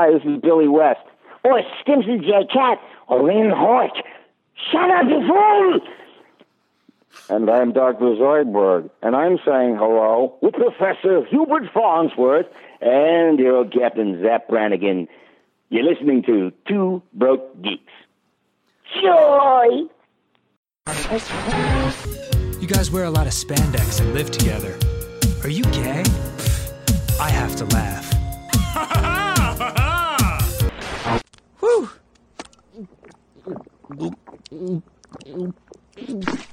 Hi, this is Billy West. Or Stimpson J. Cat. Or Ren Hoek. Shut up, you fool! And I'm Dr. Zoidberg, and I'm saying hello with Professor Hubert Farnsworth and your old Captain Zapp Brannigan. You're listening to Two Broke Geeks. Joy! You guys wear a lot of spandex and live together. Are you gay? I have to laugh.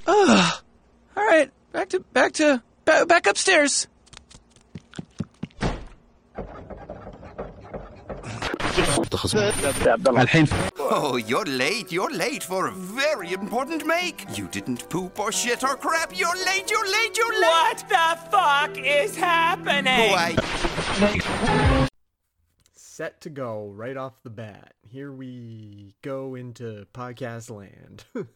Ugh. All right, back to back to back, back upstairs. Oh, you're late. You're late for a very important make. You didn't poop or shit or crap. You're late. You're late. You're late. What the fuck is happening? Why? Set to go right off the bat. Here we go into podcast land.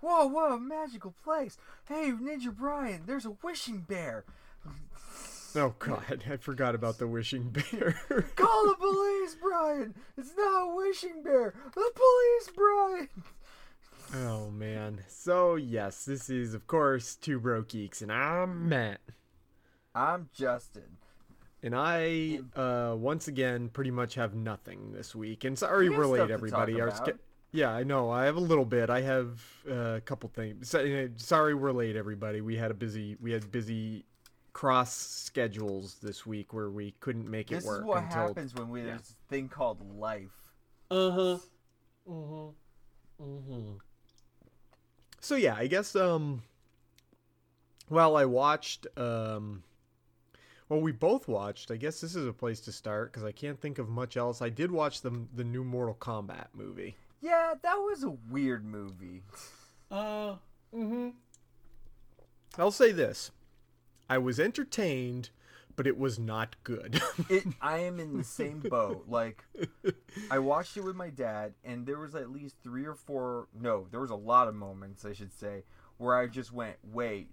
Whoa, whoa, magical place. Hey, Ninja Brian, there's a wishing bear. oh god, I forgot about the wishing bear. Call the police, Brian. It's not a wishing bear. The police, Brian. oh man. So yes, this is of course Two Broke Geeks, and I'm Matt. I'm Justin. And I, uh, once again, pretty much have nothing this week. And sorry, we're late, everybody. Our about. sch- yeah, I know. I have a little bit. I have uh, a couple things. So, uh, Sorry, we're late, everybody. We had a busy, we had busy cross schedules this week where we couldn't make This it work This is what until. happens when we, there's a thing called life. Uh huh. Uh huh. Uh huh. So yeah, I guess um. Well, I watched um. Well, we both watched. I guess this is a place to start because I can't think of much else. I did watch the the new Mortal Kombat movie. Yeah, that was a weird movie. Uh. Mm Mhm. I'll say this: I was entertained, but it was not good. It, I am in the same boat. Like, I watched it with my dad, and there was at least three or four. No, there was a lot of moments, I should say, where I just went, "Wait,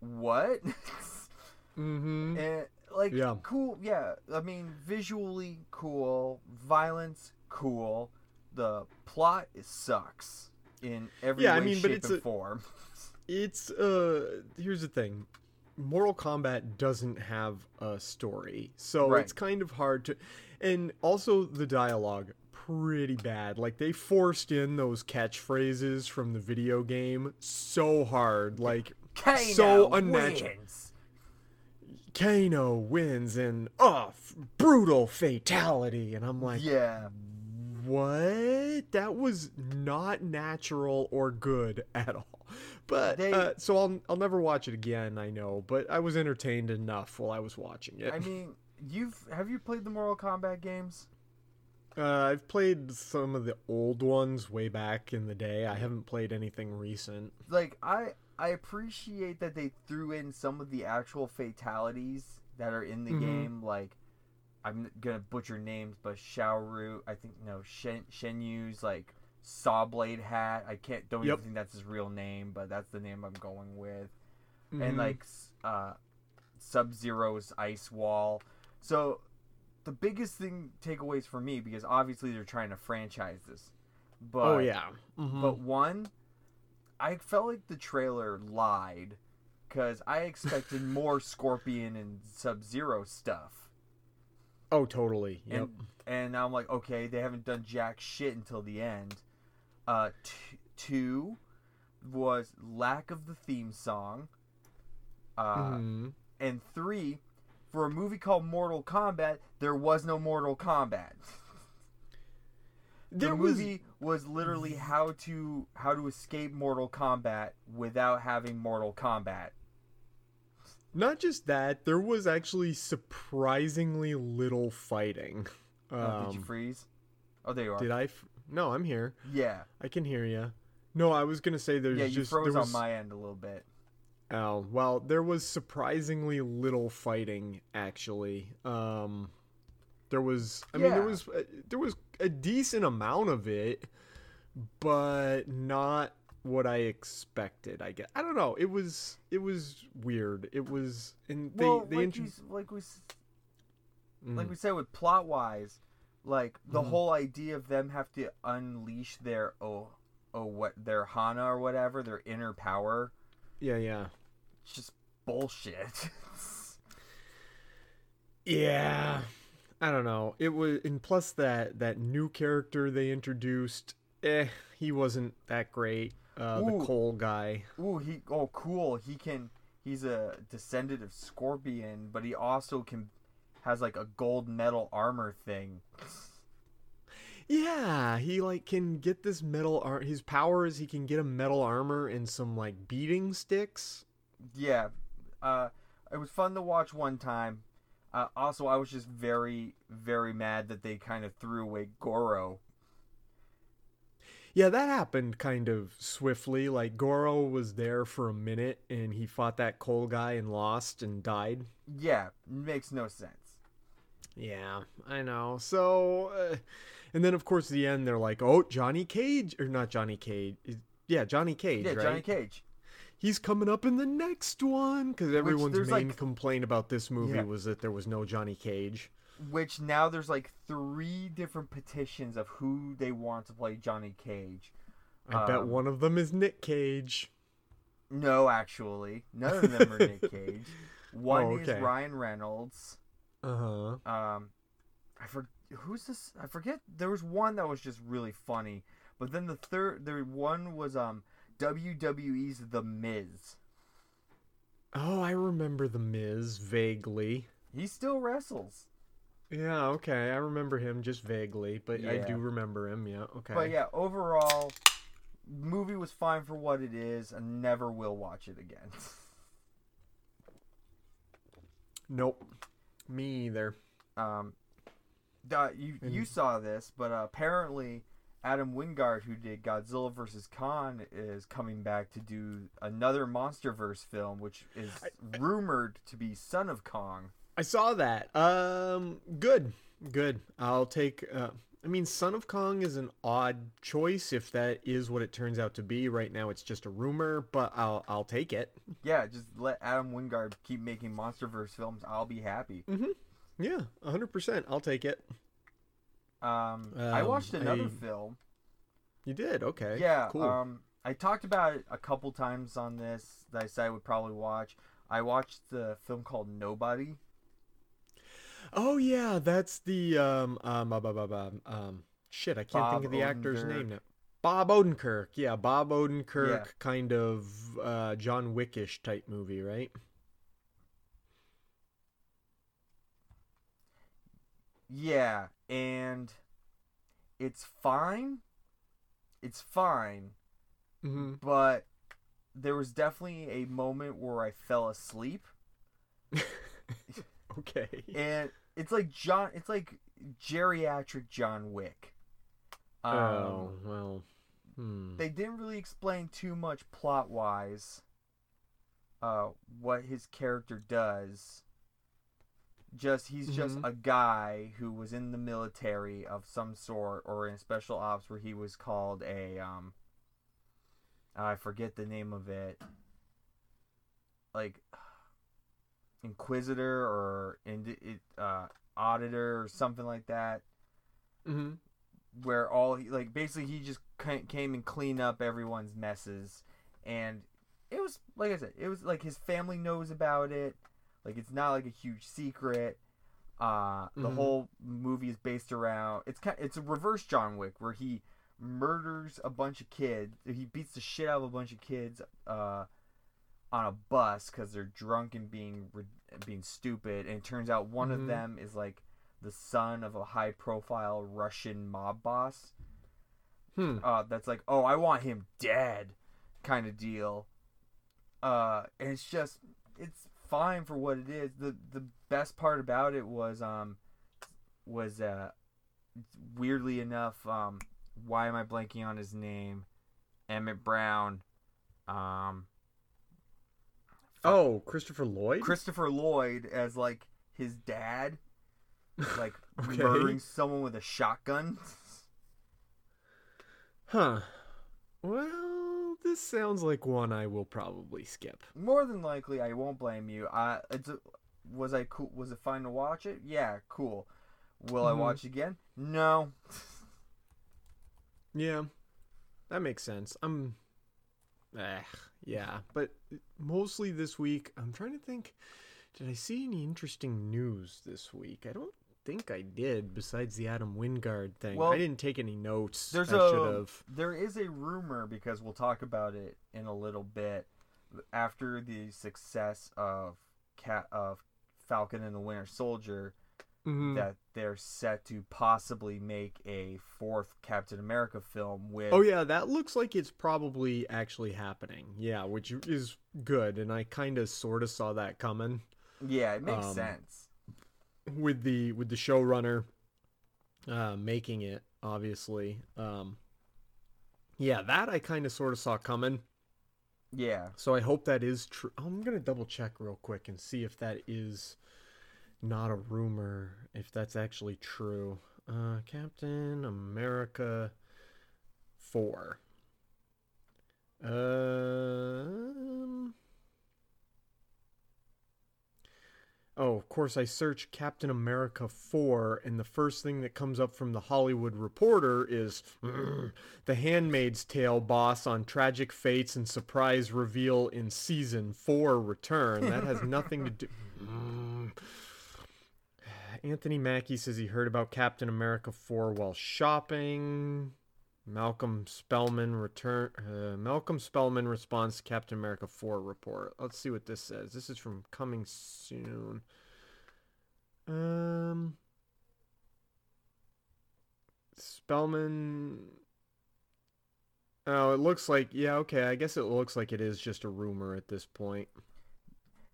what?" mm-hmm. and like, Yeah. cool. Yeah, I mean, visually cool, violence cool. The plot is sucks in every Yeah, I way, mean, but shape, it's and a- form. It's uh here's the thing. Mortal Kombat doesn't have a story. So Right. it's kind of hard to and also the dialogue pretty bad. Like they forced in those catchphrases from the video game so hard. Like Kano so unnatural. wins. Kano wins and oh brutal fatality and I'm like Yeah. what? That was not natural or good at all. But They- uh, so I'll I'll never watch it again. I know, but I was entertained enough while I was watching it. I mean, you've have you played the Mortal Kombat games? uh, I've played some of the old ones way back in the day. I haven't played anything recent. like I I appreciate that they threw in some of the actual fatalities that are in the Mhm. game. Like I'm gonna butcher names, but Xiaoru, I think no Shen Shenyu's like saw blade hat. I can't don't Yep. even think that's his real name, but that's the name I'm going with. Mhm. And like uh, Sub Zero's ice wall. So the biggest thing takeaways for me because obviously they're trying to franchise this. But oh yeah, Mhm. but one, I felt like the trailer lied because I expected more Scorpion and Sub Zero stuff. oh totally. Yep. And and now I'm like, okay, they haven't done jack shit until the end. Uh, t- two was lack of the theme song. Uh, Mhm. and three, for a movie called Mortal Kombat, there was no Mortal Kombat. There the was movie was literally how to how to escape Mortal Kombat without having Mortal Kombat. not just that. There was actually surprisingly little fighting. Oh, did you Um, freeze? Oh, there you are. Did I? F- no, I'm here. Yeah, I can hear you. No, I was gonna say there's yeah. You just froze there was, on my end a little bit. Oh well, there was surprisingly little fighting actually. Um, there was. I mean, there was uh, there was a decent amount of it, but not what I expected. I guess I don't know. It was it was weird. It was and they well, they like, like we Mm. like we said with plot wise, Like the Mhm. whole idea of them have to unleash their oh oh what their hana or whatever their inner power. Yeah, yeah. It's just bullshit. Yeah. I don't know. It was and plus that that new character they introduced, eh, he wasn't that great. Uh the Ooh. Cole guy. Ooh, he oh cool. He can he's a descendant of Scorpion, but he also can has like a gold metal armor thing. Yeah, he like can get this metal ar- his power is he can get a metal armor and some like beating sticks. Yeah. Uh it was fun to watch one time. Uh, also, I was just very, very mad that they kind of threw away Goro. Yeah, that happened kind of swiftly. Like Goro was there for a minute and he fought that Cole guy and lost and died. Yeah, makes no sense. Yeah, I know. So, uh, and then of course the end they're like, "Oh, Johnny Cage or not Johnny Cage? Yeah, Johnny Cage, Yeah, right? Johnny Cage. He's coming up in the next one because everyone's main like- complaint about this movie Yeah. was that there was no Johnny Cage. Which now there's like three different petitions of who they want to play Johnny Cage. I bet Um, one of them is Nick Cage. No, actually, none of them are Nick Cage. One Oh, is. Ryan Reynolds. Uh huh. Um, I for who's this? I forget. There was one that was just really funny, but then the third, the one was um WWE's The Miz. Oh, I remember the Miz vaguely. He still wrestles. Yeah, okay, I remember him just vaguely, but I do remember him. Yeah, okay. But yeah, overall, movie was fine for what it is, and never will watch it again. Nope. Me either. Um, uh, you you saw this, but uh, apparently Adam Wingard, who did Godzilla vs Kong, is coming back to do another MonsterVerse film, which is rumored to be Son of Kong. I saw that. Um, good, good. I'll take. Uh, I mean, Son of Kong is an odd choice if that is what it turns out to be. Right now, it's just a rumor, but I'll I'll take it. Yeah, just let Adam Wingard keep making MonsterVerse films. I'll be happy. Mhm. Yeah, hundred percent. I'll take it. Um, I Um, watched another I- film. You did okay. Yeah. cool. Um, I talked about it a couple times on this that I said I would probably watch. I watched the film called Nobody. oh yeah, that's the um um um, um, um, um shit. I can't Bob think of the actor's name now. Bob Odenkirk. Yeah, Bob Odenkirk, Yeah. kind of uh, John Wickish type movie, right? Yeah, and it's fine. It's fine, Mm-hmm. but there was definitely a moment where I fell asleep, Okay. and it's like John. It's like geriatric John Wick. Um, oh well. Hmm. they didn't really explain too much plot wise uh what his character does just he's just Mhm. a guy who was in the military of some sort or in special ops where he was called a um i forget the name of it like inquisitor or in it uh auditor or something like that Mm-hmm. where all he like basically he just came and cleaned up everyone's messes and it was like i said it was like his family knows about it like it's not like a huge secret uh the Mhm. whole movie is based around it's kind it's a reverse john wick where he murders a bunch of kids he beats the shit out of a bunch of kids uh on a bus because they're drunk and being being stupid and it turns out one Mhm. of them is like the son of a high profile Russian mob boss. Hmm. Uh, that's like, oh, I want him dead, kind of deal. Uh, and it's just, it's fine for what it is. the The best part about it was, um, was uh, weirdly enough, um, why am I blanking on his name? Emmett Brown. Um, Oh, Christopher Lloyd. Christopher Lloyd as like his dad, like Okay. murdering someone with a shotgun. Huh. Well, this sounds like one I will probably skip. More than likely, I won't blame you. I it's a, was I cool? Was it fine to watch it? Yeah, cool. Will I Mhm. watch again? No. Yeah, that makes sense. I'm, eh, yeah, but mostly this week, I'm trying to think. Did I see any interesting news this week? I don't think I did. Besides the Adam Wingard thing, Well, I didn't take any notes. There's I a should have. there is a rumor because we'll talk about it in a little bit after the success of cat of Falcon and the Winter Soldier Mhm. that they're set to possibly make a fourth Captain America film with Oh yeah, that looks like it's probably actually happening. Yeah, which is good, and I kind of sort of saw that coming. yeah it makes um, sense with the with the showrunner uh making it obviously um yeah that i kind of sort of saw coming. Yeah. So i hope that is true i'm gonna double check real quick and see if that is not a rumor if that's actually true. Uh captain america 4 um Oh, of course, I search Captain America 4, and the first thing that comes up from the Hollywood Reporter is "Mm, The Handmaid's Tale boss on tragic fates and surprise reveal in season 4 return. That has nothing to do. Anthony Mackie says he heard about Captain America 4 while shopping. Malcolm Spellman return. Uh, Malcolm Spellman responds to Captain America 4 report. Let's see what this says. This is from coming soon. Um, Spellman. Oh, it looks like yeah. Okay, I guess it looks like it is just a rumor at this point.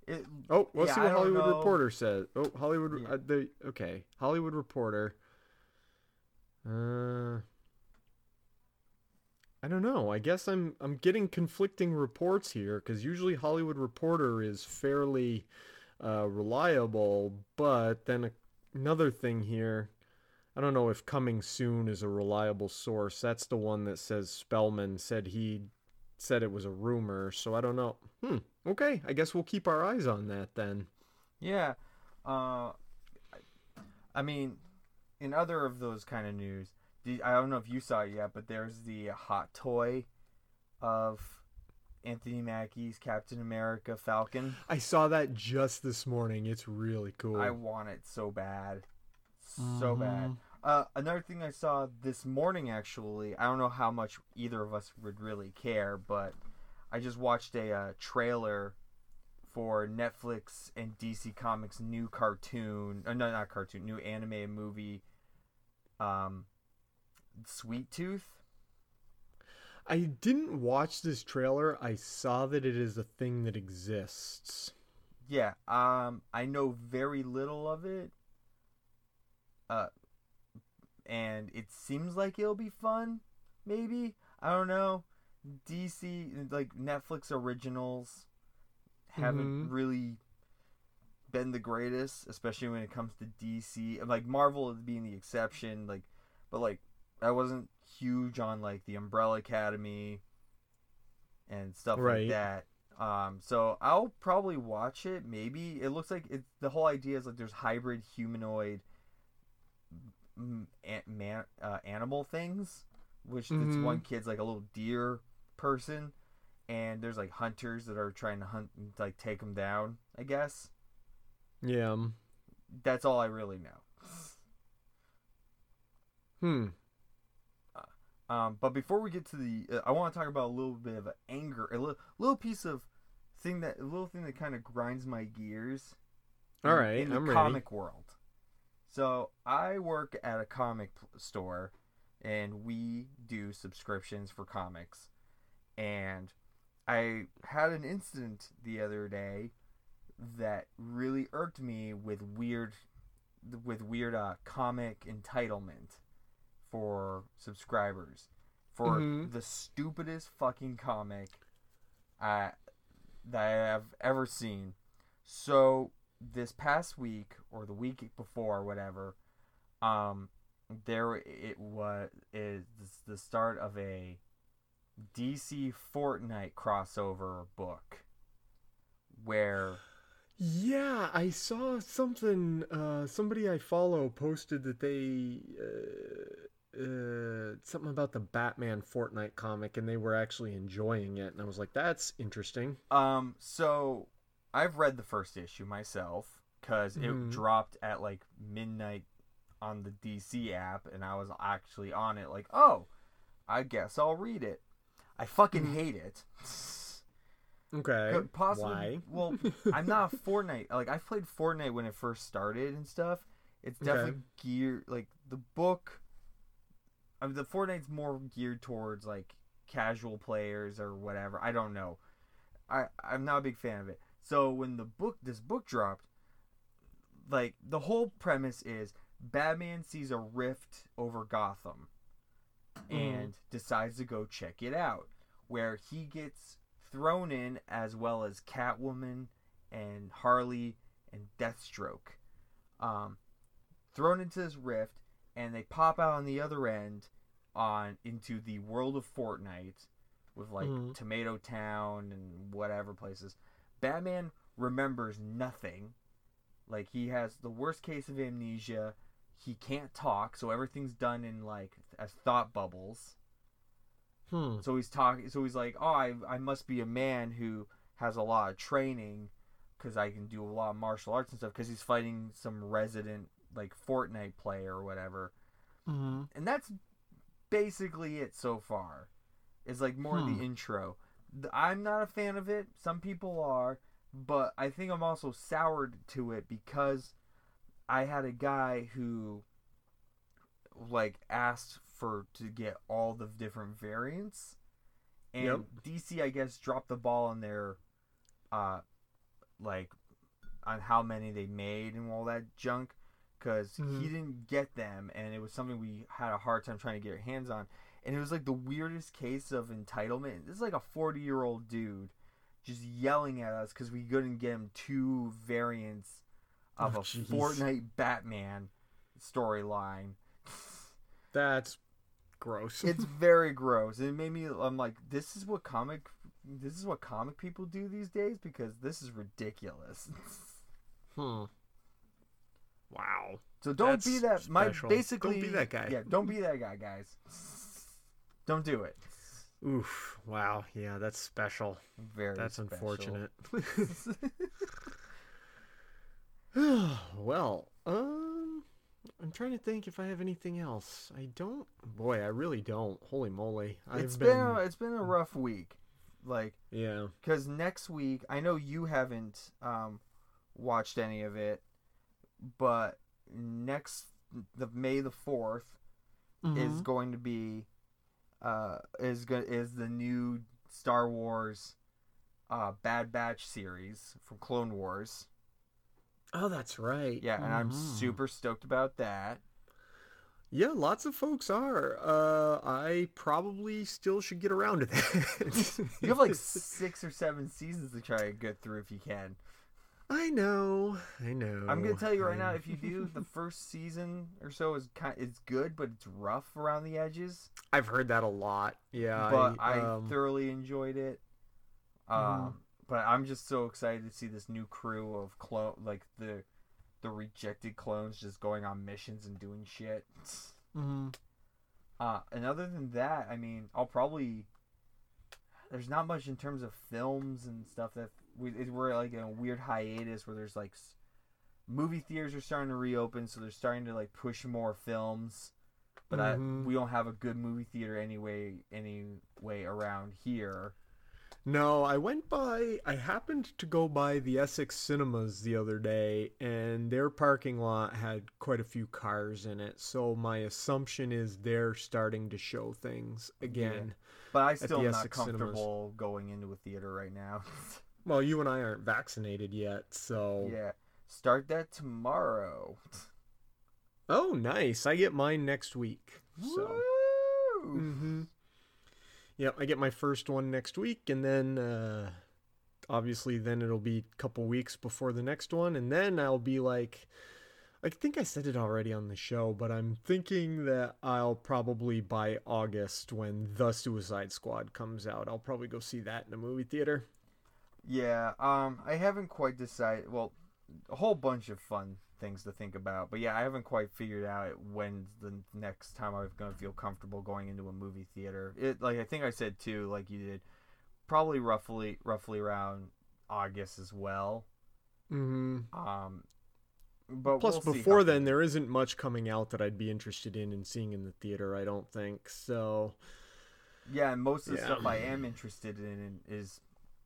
it, Oh, let's Yeah, see what Hollywood know. Reporter says. Oh, Hollywood. Yeah. Uh, the okay, Hollywood Reporter. Uh, I don't know. I guess I'm I'm getting conflicting reports here because usually Hollywood Reporter is fairly uh, reliable, but then a, another thing here. I don't know if coming soon is a reliable source. That's the one that says Spellman said he said it was a rumor, so I don't know. Hmm. Okay, I guess we'll keep our eyes on that then. Yeah. Uh, I mean, in other of those kind of news, the, I don't know if you saw it yet, but there's the hot toy of Anthony Mackie's Captain America Falcon. I saw that just this morning. It's really cool. I want it so bad. So bad. Uh, another thing I saw this morning, actually, I don't know how much either of us would really care, but I just watched a uh, trailer for Netflix and DC Comics' new cartoon. Uh, no, not cartoon. New animated movie. Um, Sweet Tooth. I didn't watch this trailer. I saw that it is a thing that exists. Yeah. Um, I know very little of it. Uh, and it seems like it'll be fun. Maybe I don't know. DC like Netflix originals haven't Mhm. really been the greatest, especially when it comes to DC. Like Marvel being the exception. Like, but like I wasn't huge on like the Umbrella Academy and stuff Right. like that. Um, so I'll probably watch it. Maybe it looks like it. The whole idea is like there's hybrid humanoid man, uh, animal things, which this Mhm. one kid's like a little deer person, and there's like hunters that are trying to hunt like take him down. I guess Yeah. um, that's all I really know. Hmm. Um, but before we get to the, uh, I want to talk about a little bit of anger, a little, little piece of thing that, a little thing that kind of grinds my gears. All in- right, in the I'm ready. comic world. So I work at a comic store, and we do subscriptions for comics. And I had an incident the other day that really irked me with weird, with weird uh, comic entitlement for subscribers for Mhm. the stupidest fucking comic uh, that I have ever seen. So this past week or the week before, whatever, um, there it was is the start of a DC Fortnite crossover book where Yeah, I saw something. Uh, somebody I follow posted that they uh, uh, something about the Batman Fortnite comic, and they were actually enjoying it. And I was like, "That's interesting." Um, so I've read the first issue myself because it Mhm. dropped at like midnight on the DC app, and I was actually on it. Like, oh, I guess I'll read it. I fucking hate it. Okay, Could possibly. why? Well, I'm not a Fortnite. Like I played Fortnite when it first started and stuff. It's Okay. definitely geared like the book. I mean, the Fortnite's more geared towards like casual players or whatever. I don't know. I I'm not a big fan of it. So when the book this book dropped, like the whole premise is Batman sees a rift over Gotham and decides to go check it out where he gets thrown in as well as Catwoman and Harley and Deathstroke um, thrown into this rift and they pop out on the other end on into the world of Fortnite with like Mhm. Tomato Town and whatever places. Batman remembers nothing. Like he has the worst case of amnesia. He can't talk, so everything's done in like as thought bubbles. Hmm. So he's talking. So he's like, "Oh, I I must be a man who has a lot of training, because I can do a lot of martial arts and stuff. Because he's fighting some resident like Fortnite play or whatever, hmm and that's basically it so far. It's like more Hmm. the intro. I'm not a fan of it. Some people are, but I think I'm also soured to it because I had a guy who like asked for to get all the different variants and Yep. DC I guess dropped the ball on their uh like on how many they made and all that junk because Mhm. he didn't get them and it was something we had a hard time trying to get our hands on and it was like the weirdest case of entitlement this is like a 40 year old dude just yelling at us because we couldn't get him two variants of Oh, a jeez. Fortnite Batman storyline. That's gross. It's very gross. It made me. I'm like, this is what comic, this is what comic people do these days because this is ridiculous. hmm. Wow. So don't be that. That's My special. basically. Don't be that guy. Yeah, don't be that guy, guys. Don't do it. Oof. Wow. Yeah, that's special. Very. That's special. unfortunate. well, um, I'm trying to think if I have anything else. I don't. Boy, I really don't. Holy moly! I've It's been. been a, it's been a rough week, like yeah. because next week I know you haven't um watched any of it, but next the May the 4th is Mhm. going to be uh is go- is the new Star Wars uh Bad Batch series from Clone Wars. Oh, that's right. Yeah, and I'm Mhm. super stoked about that. Yeah, lots of folks are. Uh, I probably still should get around to that. You have like six or seven seasons to try to get through if you can. I know. I know. I'm gonna tell you right now, if you do, the first season or so is kind, it's good, but it's rough around the edges. I've heard that a lot. Yeah. but I, um, thoroughly enjoyed it. Um, but I'm just so excited to see this new crew of clone, like the the rejected clones, just going on missions and doing shit. mhm. Uh, and other than that, I mean, I'll probably. There's not much in terms of films and stuff that we we're like in a weird hiatus where there's like movie theaters are starting to reopen, so they're starting to like push more films. But Mhm. I, we don't have a good movie theater anyway anyway around here. No, I went by. I happened to go by the Essex Cinemas the other day, and their parking lot had quite a few cars in it. So my assumption is they're starting to show things again. But I still am not Essex Cinemas. comfortable going into a theater right now. Well, you and I aren't vaccinated yet, so. yeah, start that tomorrow. Oh, nice! I get mine next week. So. Woo! Mm-hmm. Yep, I get my first one next week, and then uh, obviously then it'll be a couple weeks before the next one, and then I'll be like, I think I said it already on the show, but I'm thinking that I'll probably by August when The Suicide Squad comes out, I'll probably go see that in a movie theater. Yeah, um, I haven't quite decided. Well, a whole bunch of fun things to think about, but yeah, I haven't quite figured out when the next time I'm gonna feel comfortable going into a movie theater. It like I think I said too, like you did, probably roughly roughly around August as well. hmm Um, but Plus, we'll before then, there isn't much coming out that I'd be interested in and seeing in the theater. I don't think so. yeah, and most of the Yeah. stuff I am interested in is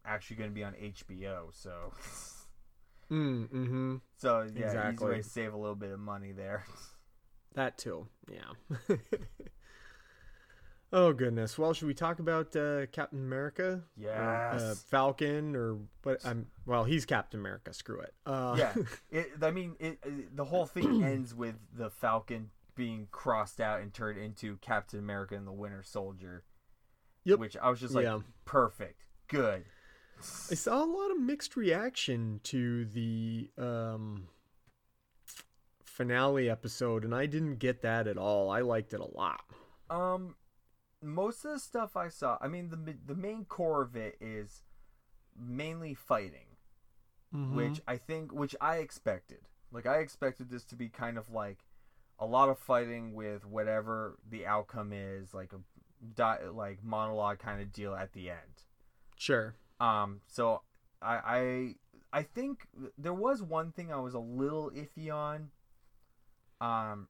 actually going to be on HBO. So, Mm, mm-hmm. so yeah, easy Exactly. way to save a little bit of money there. That too. Yeah. oh goodness. Well, should we talk about uh, Captain America? Or, uh, Yes. Falcon, or but I'm well. He's Captain America. Screw it. Uh, yeah, it, I mean, it, it, the whole thing ends with the Falcon being crossed out and turned into Captain America and the Winter Soldier. Yep. Which I was just like, Yeah. perfect, good. I saw a lot of mixed reaction to the um, finale episode, and I didn't get that at all. I liked it a lot. Um, most of the stuff I saw, I mean, the the main core of it is mainly fighting, Mm-hmm. which I think, which I expected. Like I expected this to be kind of like a lot of fighting with whatever the outcome is, like a di- like monologue kind of deal at the end. Sure. Um, so I I I think there was one thing I was a little iffy on. Um,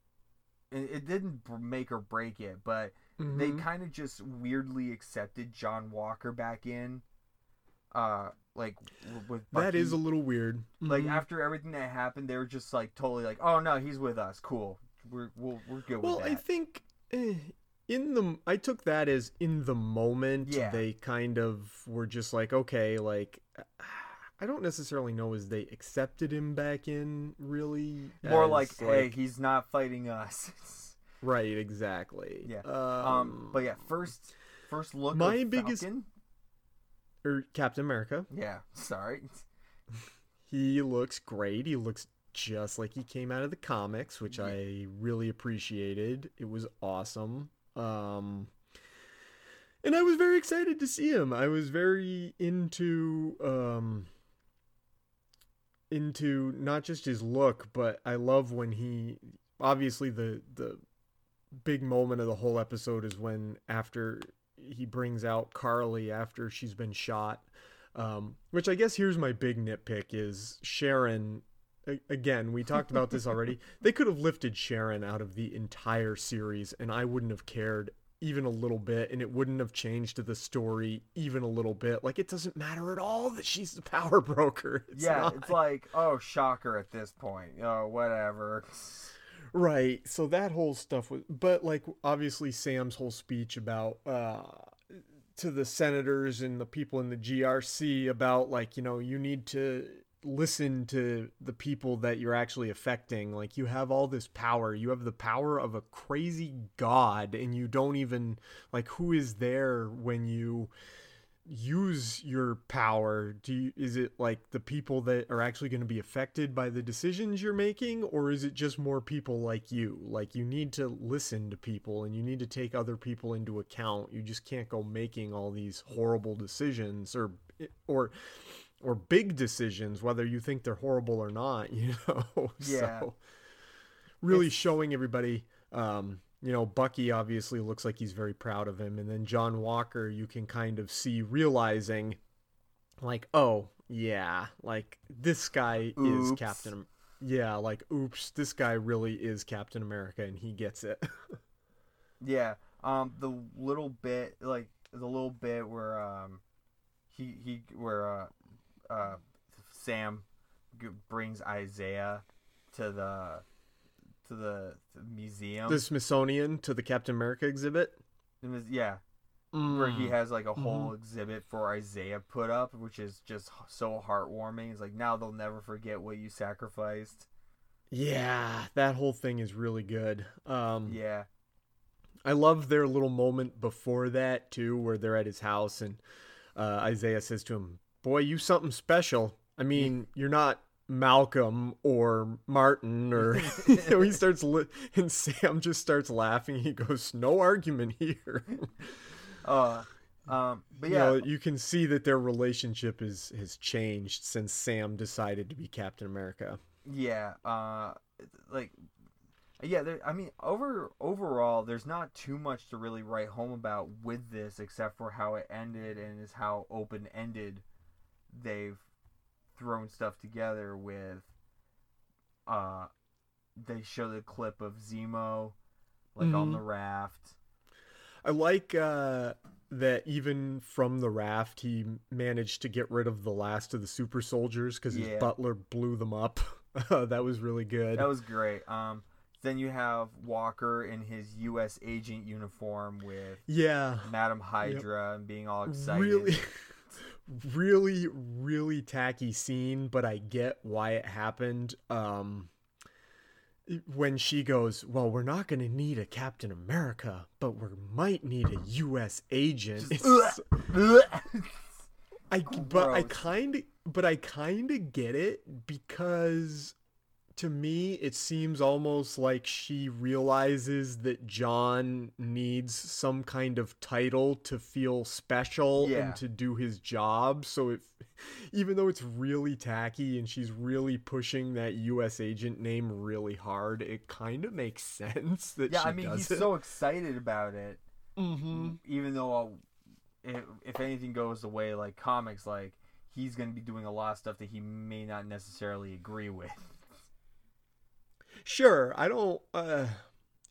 it, it didn't make or break it, but they Mhm. kind of just weirdly accepted John Walker back in. Uh, like with That is a little weird. like Mhm. after everything that happened, they were just like totally like, oh no, he's with us, cool, we're we'll, we're good. Well, I think eh, in the I took that as in the moment Yeah. they kind of were just like okay, like I don't necessarily know as they accepted him back in really More as, like, hey, he's not fighting us. right, exactly. yeah. Um, Um, but yeah, first first look. my biggest- Falcon. or Captain America, Yeah, sorry. he looks great. He looks just like he came out of the comics, which I really appreciated. It was awesome. Um and I was very excited to see him. I was very into um into not just his look, but I love when he obviously the the big moment of the whole episode is when after he brings out Karli after she's been shot. Um, which I guess here's my big nitpick is Sharon. Again, we talked about this already. They could have lifted Sharon out of the entire series, and I wouldn't have cared even a little bit, and it wouldn't have changed the story even a little bit. Like it doesn't matter at all that she's the power broker. It's yeah, not. it's like, oh, shocker at this point. Oh, whatever. Right. So that whole stuff was, but like obviously Sam's whole speech about uh to the senators and the people in the GRC about like you know you need to listen to the people that you're actually affecting. Like you have all this power. You have the power of a crazy god and you don't even like who is there when you use your power? Do you, is it like the people that are actually going to be affected by the decisions you're making or is it just more people like you? Like you need to listen to people and you need to take other people into account. You just can't go making all these horrible decisions or or or big decisions whether you think they're horrible or not you know Yeah. so really It's- showing everybody um you know bucky obviously looks like he's very proud of him and then john walker you can kind of see realizing like oh yeah like this guy is captain yeah like oops this guy really is captain america and he gets it Yeah. Um, the little bit, like the little bit where um, he he where uh, uh, Sam g- brings Isaiah to the to the, the museum. the smithsonian to the captain america exhibit was- yeah, where he Mm. has like a whole exhibit for Isaiah put up, which is just so heartwarming. It's like now they'll never forget what you sacrificed. yeah that whole thing is really good um Yeah, I love their little moment before that too, where they're at his house and uh, Isaiah says to him, "Boy, you something special. I mean, you're not Malcolm or Martin or." you know, he starts li- and Sam just starts laughing. He goes, "No argument here." uh, Um, but you yeah, know, you can see that their relationship is has changed since Sam decided to be Captain America. yeah, uh, like, yeah. There, I mean, over overall, there's not too much to really write home about with this, except for how it ended and is how open ended they've thrown stuff together with. Uh, they show the clip of Zemo, like on Mhm. the raft. I like uh, that even from the raft, he managed to get rid of the last of the super soldiers because Yeah. his butler blew them up. that was really good. That was great. Um, then you have Walker in his U.S. agent uniform with yeah, Madam Hydra and being all excited. really, really, really tacky scene, but I get why it happened. Um, when she goes, well, we're not going to need a Captain America, but we might need a U.S. agent. Just- I but I kind of but I kind of get it because to me it seems almost like she realizes that John needs some kind of title to feel special Yeah. and to do his job so if even though it's really tacky and she's really pushing that US agent name really hard it kind of makes sense that yeah, I mean, he's it. so excited about it. mm-hmm. Even though, uh, if, if anything goes the way like comics, like he's going to be doing a lot of stuff that he may not necessarily agree with. Sure, I don't uh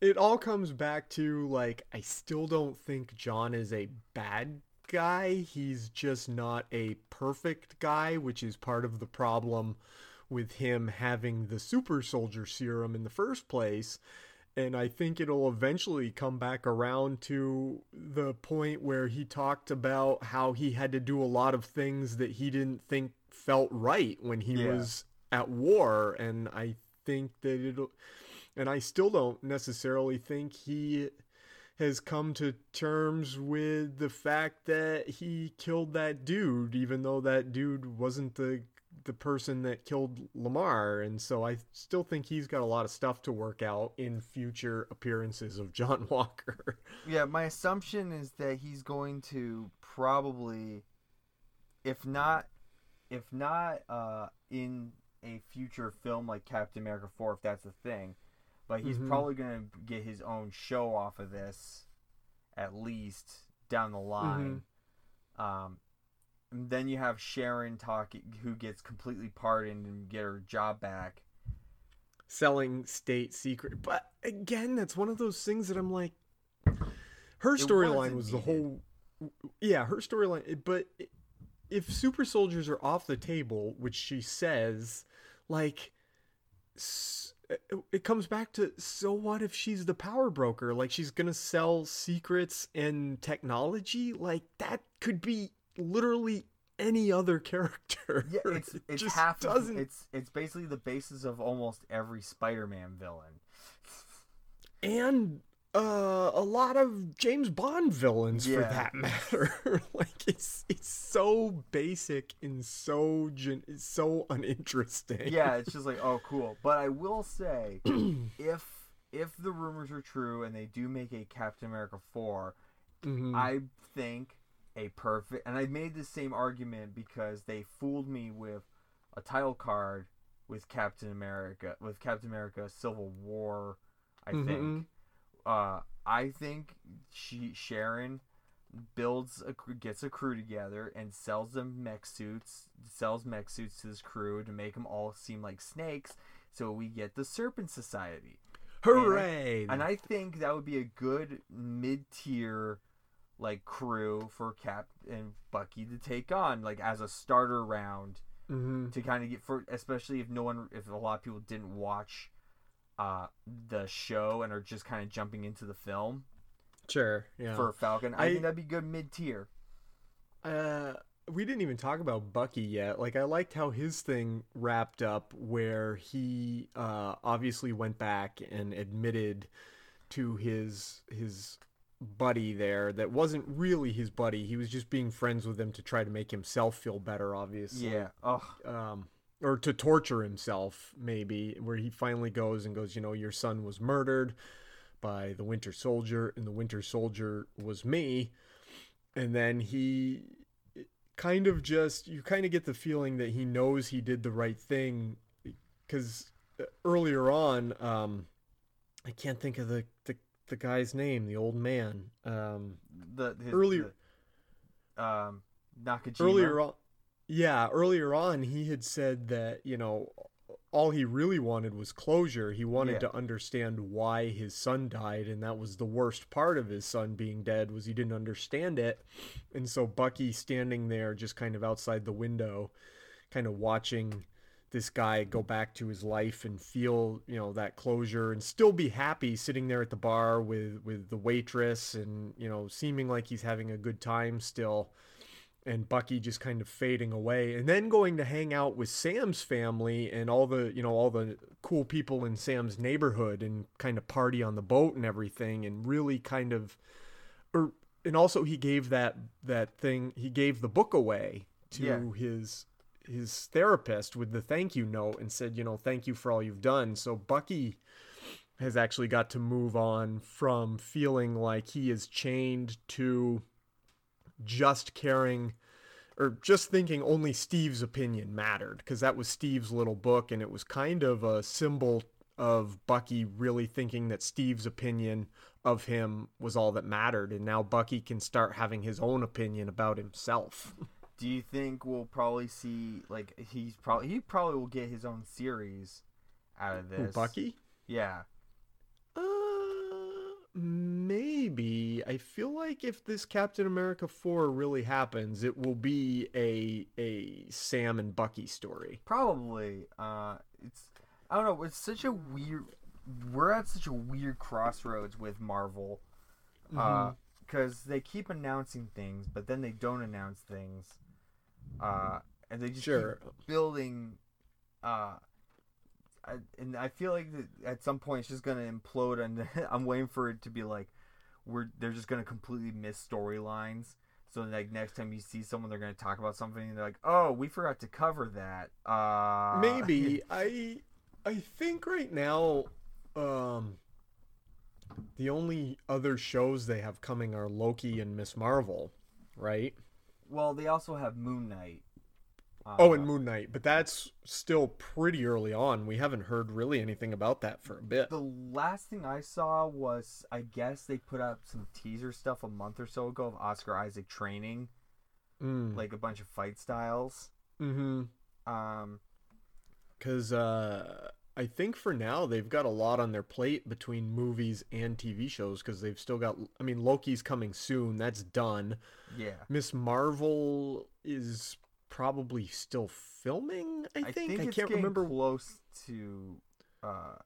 it all comes back to like I still don't think John is a bad guy. He's just not a perfect guy, which is part of the problem with him having the super soldier serum in the first place. And I think it'll eventually come back around to the point where he talked about how he had to do a lot of things that he didn't think felt right when he Yeah. was at war. And I think that it'll, and I still don't necessarily think he has come to terms with the fact that he killed that dude, even though that dude wasn't the the person that killed Lamar, and so I still think he's got a lot of stuff to work out in future appearances of John Walker. Yeah, my assumption is that he's going to probably, if not, if not uh, in a future film like Captain America Four, if that's a thing, but he's Mhm. probably going to get his own show off of this, at least down the line. Um, and then you have Sharon talking, who gets completely pardoned and get her job back. Selling state secret, but again, that's one of those things that I'm like, her storyline wasn't the whole, yeah, her storyline. But if super soldiers are off the table, which she says, like, it comes back to so what if she's the power broker? Like she's gonna sell secrets and technology? Like that could be literally any other character. Yeah, it's it's just half. Of, doesn't it's it's basically the basis of almost every Spider-Man villain. and uh, a lot of James Bond villains for that matter. like it's it's so basic and so gen- it's so uninteresting. yeah, it's just like, oh, cool. But I will say, if if the rumors are true and they do make a Captain America four, Mhm. I think a perfect. And I made the same argument because they fooled me with a title card with Captain America, with Captain America Civil War. I Mhm. think. Uh, I think she Sharon builds a gets a crew together and sells them mech suits sells mech suits to this crew to make them all seem like snakes so we get the serpent society Hooray! and i think that would be a good mid-tier like crew for cap and bucky to take on like as a starter round Mhm. to kind of get for especially if no one if a lot of people didn't watch uh the show and are just kind of jumping into the film Sure. Yeah. for Falcon. I, I- think that'd be good mid tier. Uh, we didn't even talk about Bucky yet. Like, I liked how his thing wrapped up, where he uh, obviously went back and admitted to his his buddy there that wasn't really his buddy. He was just being friends with him to try to make himself feel better. Obviously, Yeah. Oh, um, or to torture himself, maybe, where he finally goes and goes, you know, your son was murdered by the Winter Soldier, and the Winter Soldier was me. and then he kind of just you kind of get the feeling that he knows he did the right thing because earlier on um i can't think of the the, the guy's name the old man um The his, Earlier- the, um, Nakajima. earlier on yeah earlier on he had said that you know all he really wanted was closure. He wanted Yeah. to understand why his son died and that was the worst part of his son being dead was he didn't understand it. And so bucky standing there just kind of outside the window kind of watching this guy go back to his life and feel you know that closure and still be happy sitting there at the bar with with the waitress and you know seeming like he's having a good time still and Bucky just kind of fading away and then going to hang out with Sam's family and all the you know all the cool people in Sam's neighborhood and kind of party on the boat and everything and really kind of or and also he gave that that thing he gave the book away to Yeah. his his therapist with the thank you note and said you know thank you for all you've done so Bucky has actually got to move on from feeling like he is chained to just caring or just thinking only Steve's opinion mattered because that was Steve's little book and it was kind of a symbol of Bucky really thinking that Steve's opinion of him was all that mattered and now Bucky can start having his own opinion about himself. Do you think we'll probably see like he's probably he probably will get his own series out of this? Bucky? Yeah. Uh, maybe. I feel like if this Captain America 4 really happens, it will be a a Sam and Bucky story. Probably. Uh, it's I don't know. It's such a weird. We're at such a weird crossroads with Marvel, Mm-hmm. because they keep announcing things, but then they don't announce things, uh, and they just Sure. keep building. Uh, I, and I feel like at some point it's just gonna implode, and I'm waiting for it to be like, we're they're just gonna completely miss storylines. So like next time you see someone, they're gonna talk about something, and they're like, "Oh, we forgot to cover that." Uh, Maybe I I think right now um the only other shows they have coming are Loki and Miss Marvel, right? well, they also have Moon Knight. Uh, Oh, and Moon Knight, but that's still pretty early on. We haven't heard really anything about that for a bit. the last thing I saw was, I guess they put up some teaser stuff a month or so ago of Oscar Isaac training, Mm. like a bunch of fight styles. Mhm. Um, Cuz uh I think for now they've got a lot on their plate between movies and TV shows cuz they've still got I mean Loki's coming soon. That's done. yeah, Miss Marvel is probably still filming, I, I think. think I can't remember. close to uh,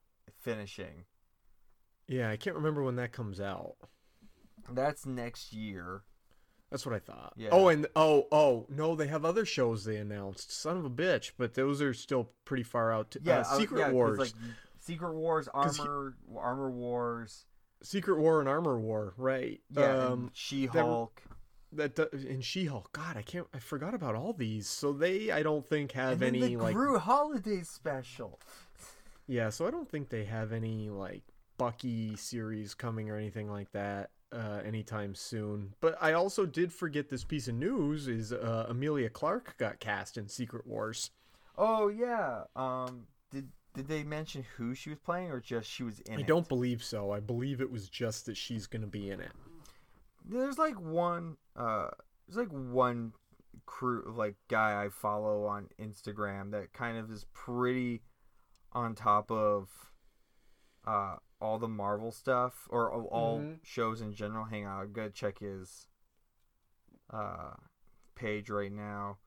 finishing. Yeah, I can't remember when that comes out. That's next year. That's what I thought. Yeah. Oh, and oh, oh, no, they have other shows they announced. Son of a bitch, but those are still pretty far out. To, Yeah, uh, uh, Secret Wars, like Secret Wars, 'Cause he- Armor, Armor Wars. Secret War and Armor War, right? Yeah, um, She Hulk. That and She-Hulk. God, I can't. I forgot about all these. So they, I don't think have any the like. Groot Holiday Special. Yeah, so I don't think they have any like Bucky series coming or anything like that uh, anytime soon. But I also did forget this piece of news: is uh, Emilia Clarke got cast in Secret Wars. Oh yeah. Um. Did did they mention who she was playing, or just she was in I it? I don't believe so. I believe it was just that she's going to be in it. There's like one. Uh. There's like one crew like guy I follow on Instagram that kind of is pretty on top of uh all the Marvel stuff or all Mhm. shows in general. Hang on, I'm gonna check his uh page right now.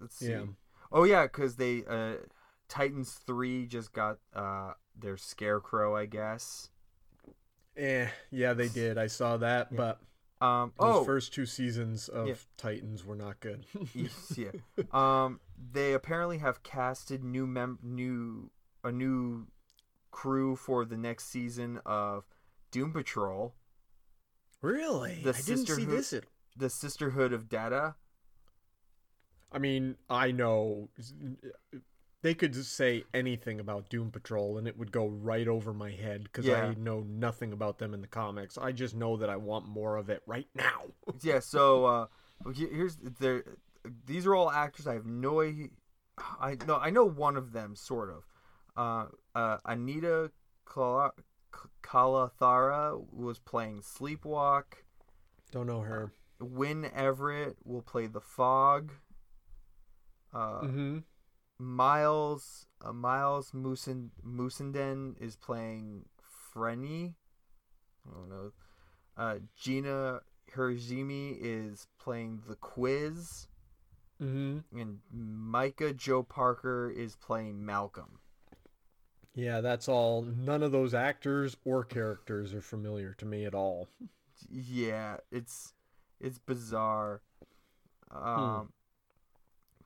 Let's see. Yeah. Oh yeah, because they uh Titans three just got uh their Scarecrow, I guess. Eh, yeah, they did. I saw that, Yeah. but Um. those oh, first two seasons of Yeah. Titans were not good. Yeah. Um, they apparently have casted new mem new a new crew for the next season of Doom Patrol, really? The I didn't see this at the Sisterhood of Dada. I mean, I know they could just say anything about Doom Patrol and it would go right over my head because Yeah. I know nothing about them in the comics. I just know that I want more of it right now. yeah. So uh, he- here's there. These are all actors. I have no. i- I no. I know one of them sort of. Uh, uh, Anita Kala- Kalathara was playing Sleepwalk. Don't know her. Wynn Everett will play the Fog. Uh, Mm-hmm. Miles uh, Miles Musen, Mussenden is playing Frenzy. I don't know. Uh, Gina Hiraizumi is playing the Quiz, Mm-hmm. and Micah Joe Parker is playing Malcolm. Yeah, that's all. None of those actors or characters are familiar to me at all. Yeah, it's it's bizarre. Hmm. Um,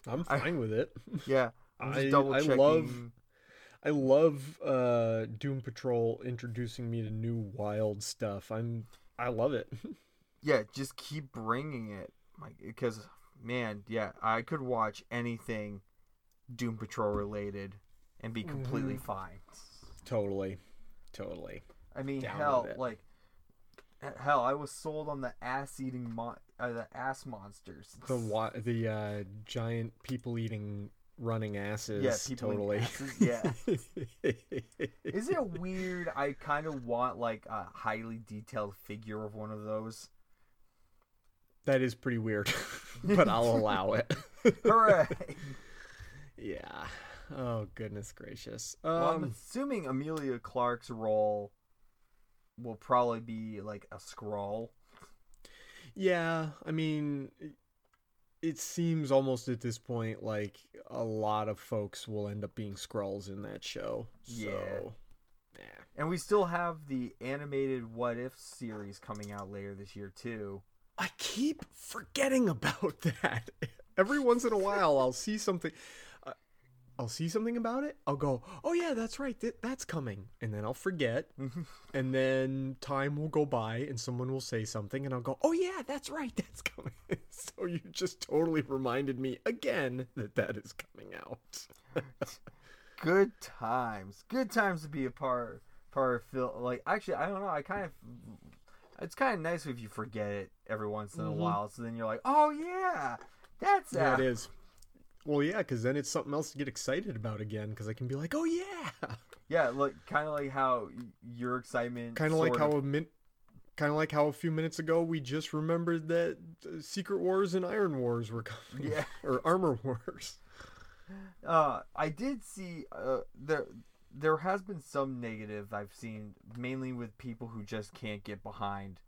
I'm I- fine with it. yeah, I'm I- I love- I love uh, Doom Patrol introducing me to new wild stuff. I'm I love it. yeah, just keep bringing it, like because man, yeah, I could watch anything Doom Patrol related and be completely Mm-hmm. fine. totally, totally. I mean, Down hell, like hell, I was sold on the ass-eating mon- uh, the ass monsters. The wa- the uh, giant people eating running asses. Yeah, people totally. asses, yeah. Is it weird? I kind of want like a highly detailed figure of one of those. that is pretty weird, but I'll allow it. Hooray! yeah. Oh goodness gracious. well, I'm Um, assuming Emilia Clarke's role will probably be like a Skrull. Yeah, I mean, it- seems almost at this point like a lot of folks will end up being Skrulls in that show. So, Yeah. yeah. And we still have the animated What If series coming out later this year too. I keep forgetting about that. Every once in a while, I'll see something. I'll see something about it. I'll go, "Oh yeah, that's right. Th- that's coming," and then I'll forget. and then time will go by, and someone will say something, and I'll go, "Oh yeah, that's right. That's coming." so you just totally reminded me again that that is coming out. Good times. Good times to be a part part of Phil. Like actually, I don't know. I kind of. It's kind of nice if you forget it every once in a mm-hmm. while. So then you're like, oh yeah, that's Yeah, that. it is. Well, yeah, because then it's something else to get excited about again. Because I can be like, "Oh yeah." Yeah, like kind of like how your excitement. kind of like how a min- kind of like how a few minutes ago we just remembered that uh, Secret Wars and Iron Wars were coming, Yeah. or Armor Wars. Uh, I did see uh, there there has been some negative I've seen mainly with people who just can't get behind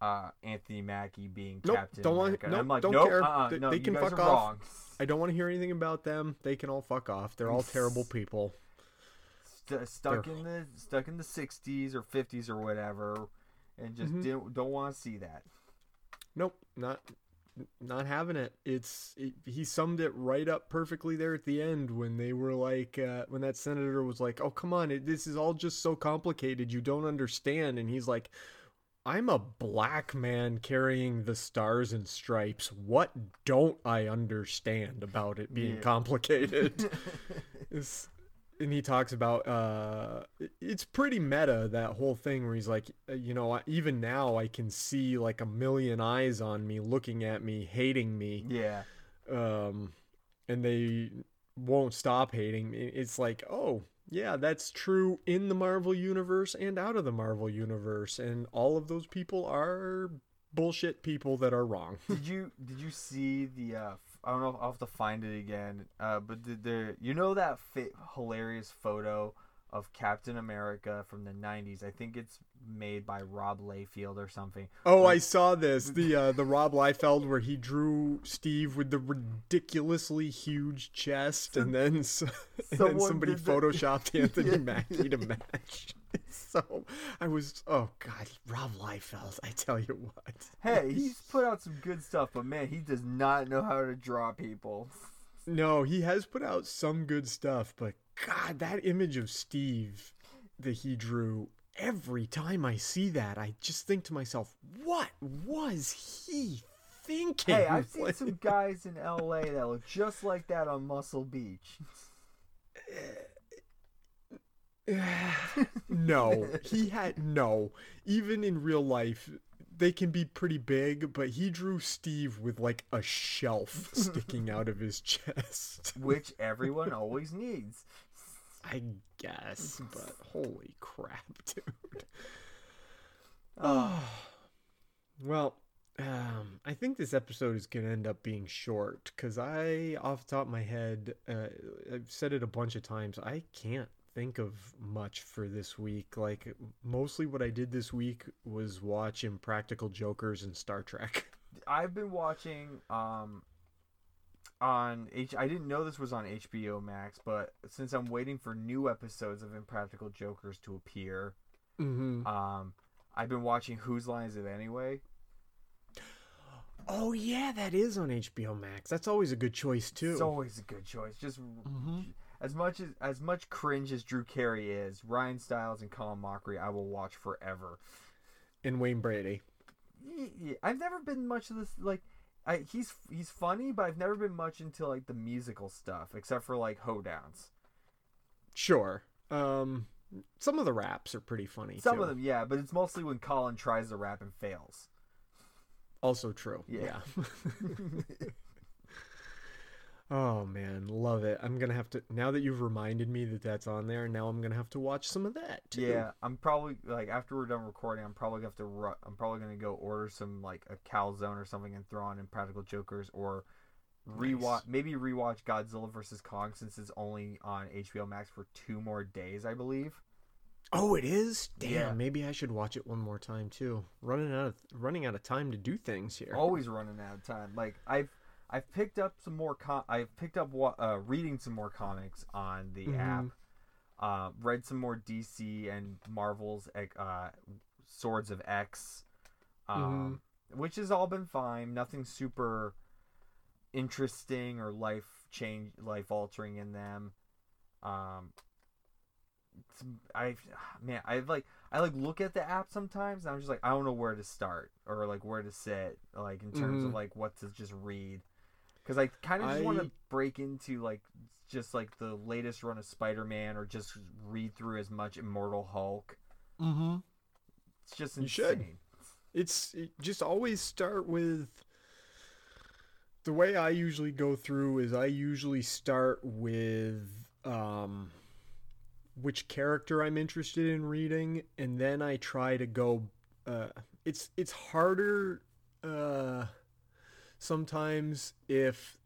uh, Anthony Mackie being Nope, Captain don't want- America. Nope, I'm like, don't nope, care. uh-uh, They- no, they you can guys fuck are off. wrong. I don't want to hear anything about them. They can all fuck off. They're all terrible people. St- stuck They're- in the stuck in the 60s or 50s or whatever, and just Mm-hmm. didn't, don't want to see that. Nope, not not having it. It's it, he summed it right up perfectly there at the end when they were like uh, when that senator was like, "Oh come on, it, this is all just so complicated. You don't understand." And he's like, "I'm a black man carrying the stars and stripes. What don't I understand about it being Yeah. complicated?" And he talks about uh it's pretty meta that whole thing where he's like uh, you know even now i can see like a million eyes on me looking at me hating me Yeah, um and they won't stop hating me it's like oh yeah that's true in the marvel universe and out of the marvel universe and all of those people are bullshit people that are wrong. Did you did you see the uh f- I don't know if I'll have to find it again uh but the, the you know that fa- hilarious photo of Captain America from the 90s I think it's made by Rob Liefeld or something Oh, I saw this. The uh, the Rob Liefeld where he drew Steve with the ridiculously huge chest, and then s- and then somebody photoshopped Anthony Yeah. Mackie to match. So I was, oh god, Rob Liefeld. I tell you what. hey he's put out some good stuff but man he does not know how to draw people No, he has put out some good stuff, but God, that image of Steve that he drew. Every time I see that, I just think to myself, "What was he thinking?" hey I've seen some guys in LA that look just like that on Muscle Beach no, he had no. Even in real life, they can be pretty big, but he drew Steve with like a shelf sticking out of his chest. Which everyone always needs. I guess, but holy crap, dude. Oh. Well, um, I think this episode is going to end up being short because I, off the top of my head, uh, I've said it a bunch of times. I can't think of much for this week. Like, mostly what I did this week was watch Impractical Jokers and Star Trek. I've been watching um on H. I didn't know this was on HBO Max, but since I'm waiting for new episodes of Impractical Jokers to appear, Mm-hmm. um, I've been watching Whose Line Is It Anyway. Oh, yeah, that is on HBO Max. That's always a good choice, too. It's always a good choice. Just Mm-hmm. as much as as much cringe as Drew Carey is, Ryan Stiles and Colin Mochrie, I will watch forever. and Wayne Brady. I've never been much of this like. I, he's he's funny, but I've never been much into like the musical stuff, except for like hoedowns. Sure. Um, some of the raps are pretty funny, Some too. of them, yeah, but it's mostly when Colin tries to rap and fails. Also true. Yeah. Yeah. oh man, love it. I'm gonna have to now that you've reminded me that that's on there. Now I'm gonna have to watch some of that. Too. Yeah, I'm probably like after we're done recording, I'm probably gonna have to. Ru- I'm probably gonna go order some like a calzone or something and throw on Impractical Jokers or rewatch Nice. maybe rewatch Godzilla vs Kong since it's only on HBO Max for two more days, I believe. Oh, it is. Damn. Yeah. Maybe I should watch it one more time too. Running out of running out of time to do things here. Always running out of time. Like I've I've picked up some more. Com- I've picked up uh, reading some more comics on the Mhm. app. Uh, read some more DC and Marvel's uh, Swords of X, um, which has all been fine. Nothing super interesting or life change, life altering in them. Um, I man, I like I like look at the app sometimes and I'm just like I don't know where to start or like where to sit like in terms of Mhm. like what to just read because I kind of just want to break into like just like the latest run of Spider-Man or just read through as much Immortal Hulk. Mm-hmm. It's just You should. It's it- just always start with the way I usually go through is I usually start with um which character I'm interested in reading and then I try to go uh it's it's harder uh sometimes if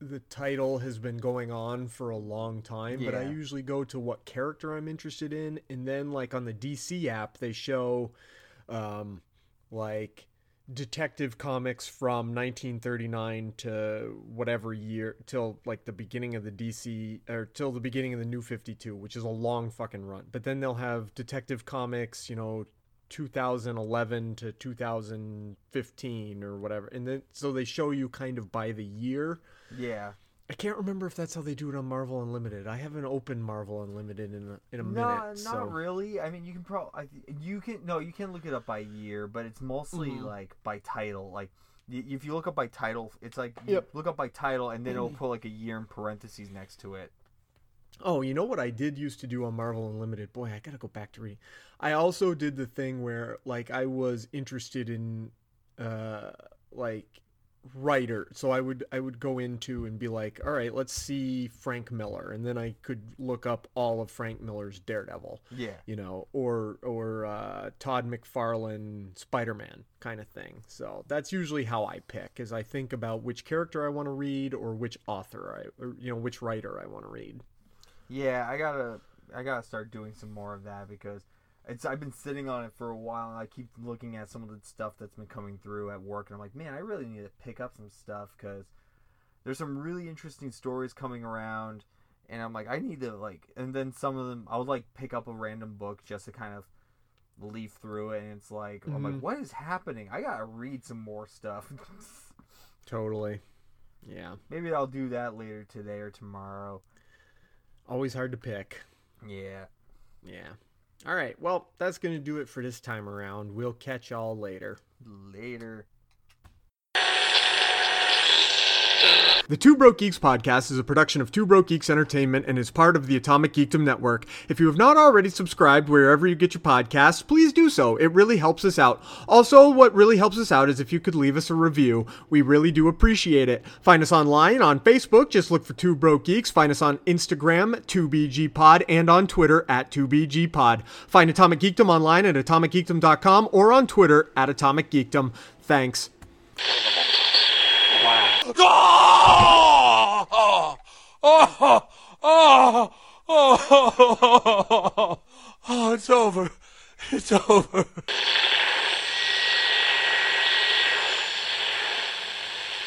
the title has been going on for a long time, but I usually go to what character I'm interested in, and then like on the DC app, they show um, like detective comics from 1939 to whatever year till like the beginning of the DC or till the beginning of the New 52, which is a long fucking run. But then they'll have detective comics, you know, 2011 to 2015 or whatever. And then so they show you kind of by the year. Yeah. I can't remember if that's how they do it on Marvel Unlimited. I haven't opened Marvel Unlimited in a, in a No, minute. not so. really. I mean, you can probably you can no, you can look it up by year, but it's mostly Mhm. like by title. Like y- if you look up by title, it's like you Yep. look up by title, and then it'll put like a year in parentheses next to it. Oh, you know what I did used to do on Marvel Unlimited? Boy, I gotta go back to reading. I also did the thing where, like, I was interested in, uh, like, writer. So I would I would go into and be like, all right, let's see Frank Miller, and then I could look up all of Frank Miller's Daredevil, Yeah. you know, or or uh, Todd McFarlane Spider Man kind of thing. So that's usually how I pick, is I think about which character I want to read or which author I, or, you know, which writer I want to read. Yeah, I gotta I gotta start doing some more of that because it's I've been sitting on it for a while I keep looking at some of the stuff that's been coming through at work and I'm like, man, I really need to pick up some stuff because there's some really interesting stories coming around and I'm like, I need to like, and then some of them I would like pick up a random book just to kind of leaf through it and it's like, I'm like, Mhm. what is happening? I gotta read some more stuff. Totally. Yeah. Maybe I'll do that later today or tomorrow. Always hard to pick. Yeah. Yeah. All right. Well, that's going to do it for this time around. We'll catch y'all later. Later. The Two Broke Geeks podcast is a production of Two Broke Geeks Entertainment and is part of the Atomic Geekdom Network. If you have not already subscribed wherever you get your podcasts, please do so. It really helps us out. Also, what really helps us out is if you could leave us a review. We really do appreciate it. Find us online on Facebook, just look for Two Broke Geeks. Find us on Instagram, 2BGPod, and on Twitter at 2BGPod. Find Atomic Geekdom online at atomicgeekdom.com or on Twitter at Atomic Geekdom. Thanks. Oh! Oh! Oh! Oh! Oh! Oh! It's over. It's over.